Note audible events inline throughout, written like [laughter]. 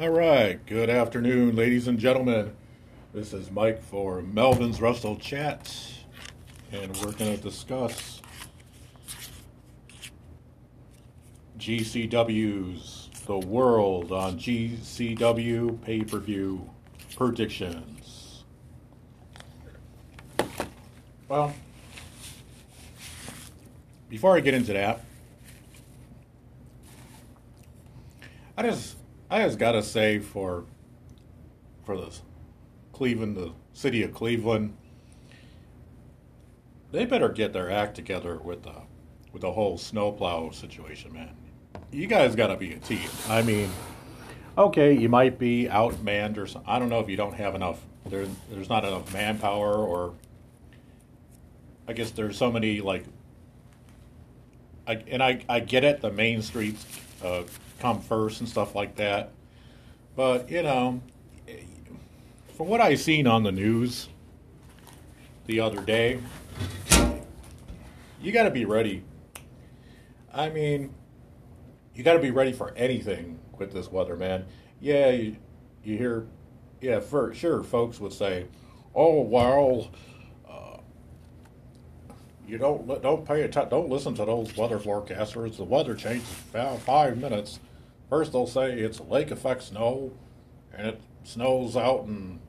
All right, good afternoon, ladies and gentlemen. This is Mike for Melvin's Russell Chat, and we're going to discuss GCW's The World on GCW pay per view predictions. Well, before I get into that, I just I just gotta say for for the Cleveland, the city of Cleveland, they better get their act together with the with the whole snowplow situation, man. You guys gotta be a team. I mean, okay, you might be outmanned or something. I don't know if you don't have enough. There, there's not enough manpower, or I guess there's so many like. I, and I, I get it. The main streets uh, come first and stuff like that. But, you know, from what I seen on the news the other day, you got to be ready. I mean, you got to be ready for anything with this weather, man. Yeah, you, you hear, yeah, for sure, folks would say, "Oh, well, uh, you don't don't pay attention, don't listen to those weather forecasters. The weather changes about five minutes." First, they'll say it's lake effect snow, and it snows out in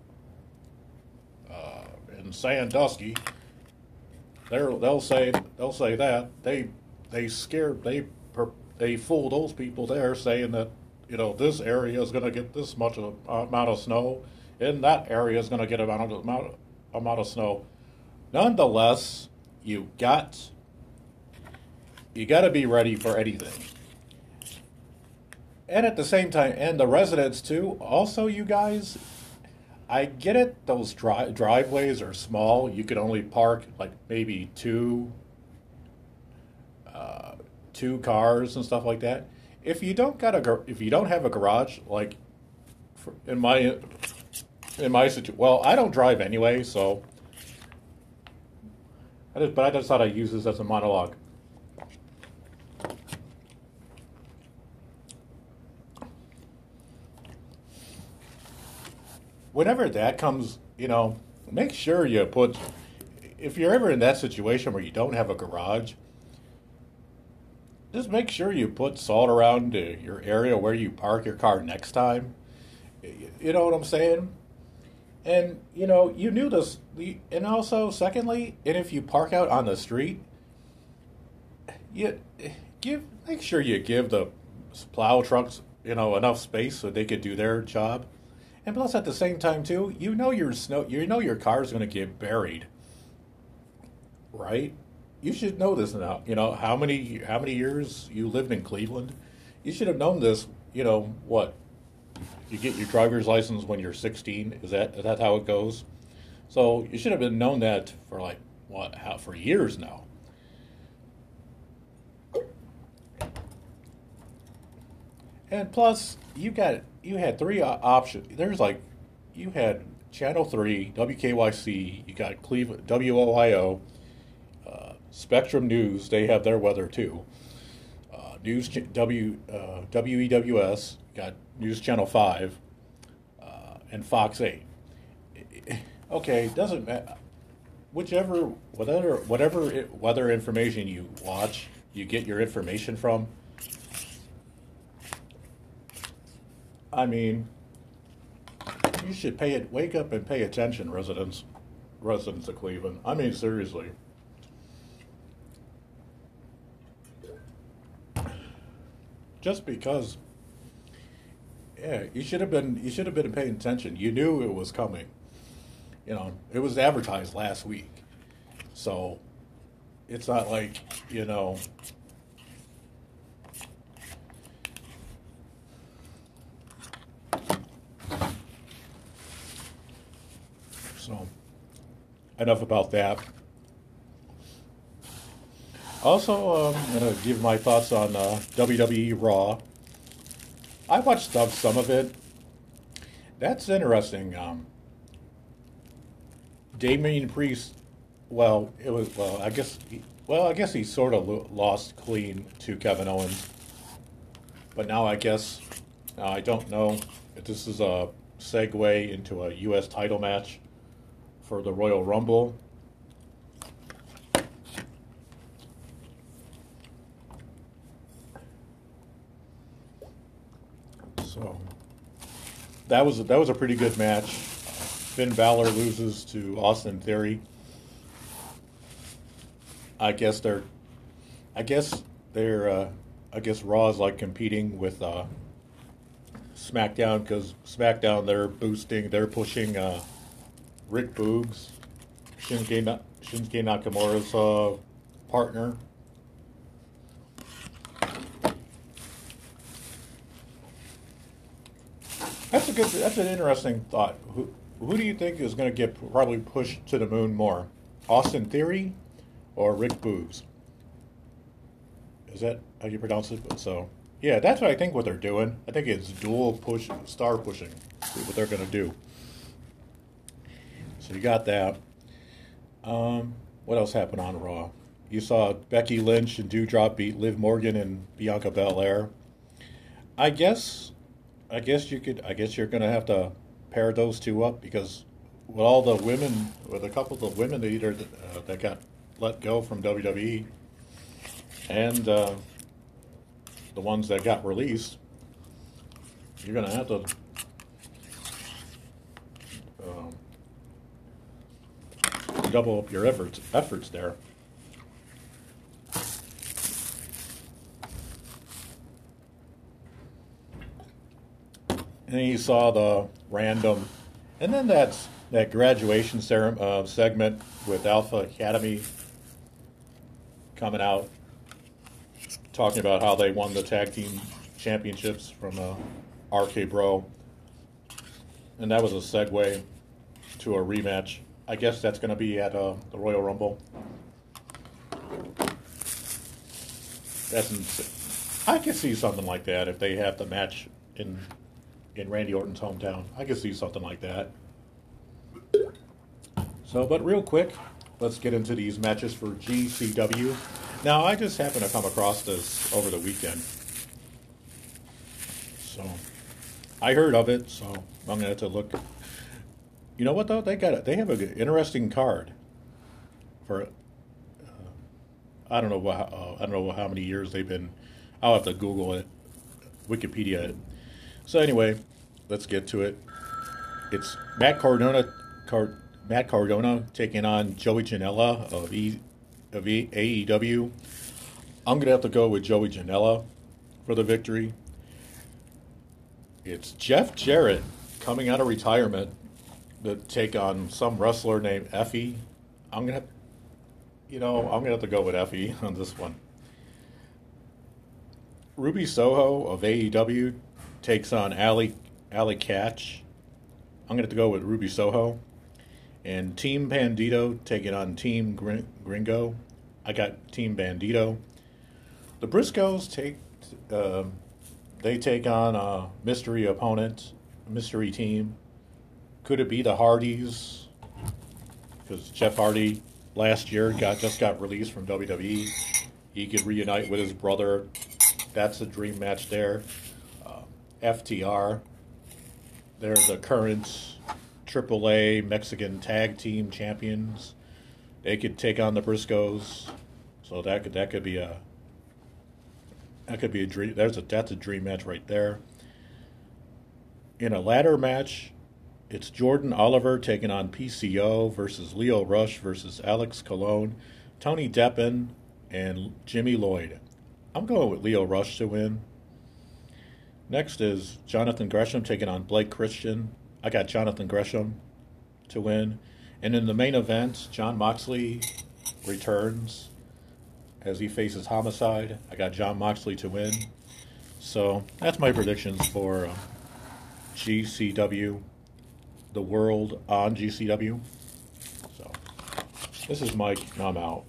uh, in Sandusky. They're, they'll say they'll say that they they scared they they fool those people there saying that you know this area is going to get this much of, amount of snow, and that area is going to get amount of amount amount of snow. Nonetheless, you got you got to be ready for anything and at the same time, and the residents too. Also, you guys, I get it. Those dri- driveways are small. You could only park like maybe two, uh, two cars and stuff like that. If you don't got a, gar- if you don't have a garage, like in my, in my situation, well, I don't drive anyway, so. I just, but I just thought I'd use this as a monologue. Whenever that comes, you know, make sure you put. If you're ever in that situation where you don't have a garage, just make sure you put salt around your area where you park your car next time. You know what I'm saying? And you know, you knew this. And also, secondly, and if you park out on the street, you give make sure you give the plow trucks you know enough space so they could do their job. And plus, at the same time, too, you know your snow, you know your car is going to get buried, right? You should know this now. You know how many how many years you lived in Cleveland. You should have known this. You know what? You get your driver's license when you're 16. Is that is that how it goes? So you should have been known that for like what? How for years now. And plus, you got you had three options. There's like you had Channel Three, WKYC. You got Cleveland, WOIO, uh, Spectrum News. They have their weather too. Uh, News W uh, WEWS got News Channel Five, uh, and Fox Eight. [laughs] Okay, doesn't matter. Whichever, whatever, whatever weather information you watch, you get your information from I mean, you should pay it. Wake up and pay attention, residents, residents of Cleveland. I mean, seriously. Just because, yeah, you should have been. You should have been paying attention. You knew it was coming. You know, it was advertised last week, so it's not like you know So, enough about that. Also, um, I'm going to give my thoughts on uh, WWE Raw. I watched some of it. That's interesting. Um, Damian Priest, well, it was well. I guess, he, well, I guess he sort of lost clean to Kevin Owens, but now I guess uh, I don't know if this is a segue into a U.S. title match for the Royal Rumble. So that was that was a pretty good match. Finn Balor loses to Austin Theory. I guess they're, I guess they're, uh, I guess Raw is like competing with uh, SmackDown because SmackDown they're boosting, they're pushing uh, Rick Boogs, Shinsuke, Na- Shinsuke Nakamura's uh, partner. That's a good. That's an interesting thought. Who, who do you think is going to get probably pushed to the moon more, Austin Theory, or Rick Boogs? Is that how you pronounce it? So, yeah, that's what I think. What they're doing, I think it's dual push, star pushing. What they're going to do. So you got that. Um, what else happened on Raw? You saw Becky Lynch and Doudrop beat Liv Morgan and Bianca Belair. I guess, I guess you could. I guess you're going to have to pair those two up because with all the women, with a couple of the women that either uh, that got let go from WWE and uh, the ones that got released, you're going to have to. Um, double up your efforts efforts there. And you saw the random, and then that's that graduation ser- uh, segment with Alpha Academy coming out, talking about how they won the tag team championships from uh, RK Bro, and that was a segue to a rematch. I guess that's going to be at uh, the Royal Rumble. That's I could see something like that if they have the match in in Randy Orton's hometown. I could see something like that. So, but real quick, let's get into these matches for GCW. Now, I just happened to come across this over the weekend. So, I heard of it, so I'm going to have to look. You know what, though? They got it. They have an interesting card for. Uh, I don't know uh, I don't know how many years they've been. I'll have to Google it, Wikipedia it. So anyway, let's get to it. It's Matt Cardona, Car, Matt Cardona taking on Joey Janela of, e, of e, AEW. I'm gonna have to go with Joey Janela for the victory. It's Jeff Jarrett coming out of retirement to take on some wrestler named Effy. I'm gonna, you know, I'm gonna have to go with Effy [laughs] on this one. Ruby Soho of AEW takes on Allie Allie Katch. I'm to have to go with Ruby Soho. And Team Bandido taking on Team Gringo. I got Team Bandido. The Briscoes take uh, they take on a mystery opponent, mystery team. Could it be the Hardys? Because Jeff Hardy last year got just got released from WWE. He could reunite with his brother. That's a dream match there. Uh, FTR. They're the current AAA Mexican Tag Team Champions. They could take on the Briscoes, so that could that could be a that could be a dream. There's a that's a dream match right there. In a ladder match, it's Jordan Oliver taking on PCO versus Lio Rush versus Alex Colon, Tony Deppen, and Jimmy Lloyd. I'm going with Lio Rush to win. Next is Jonathan Gresham taking on Blake Christian. I got Jonathan Gresham to win. And in the main event, John Moxley returns as he faces Homicide. I got John Moxley to win. So that's my predictions for uh, GCW, the world on GCW. So this is Mike, I'm out.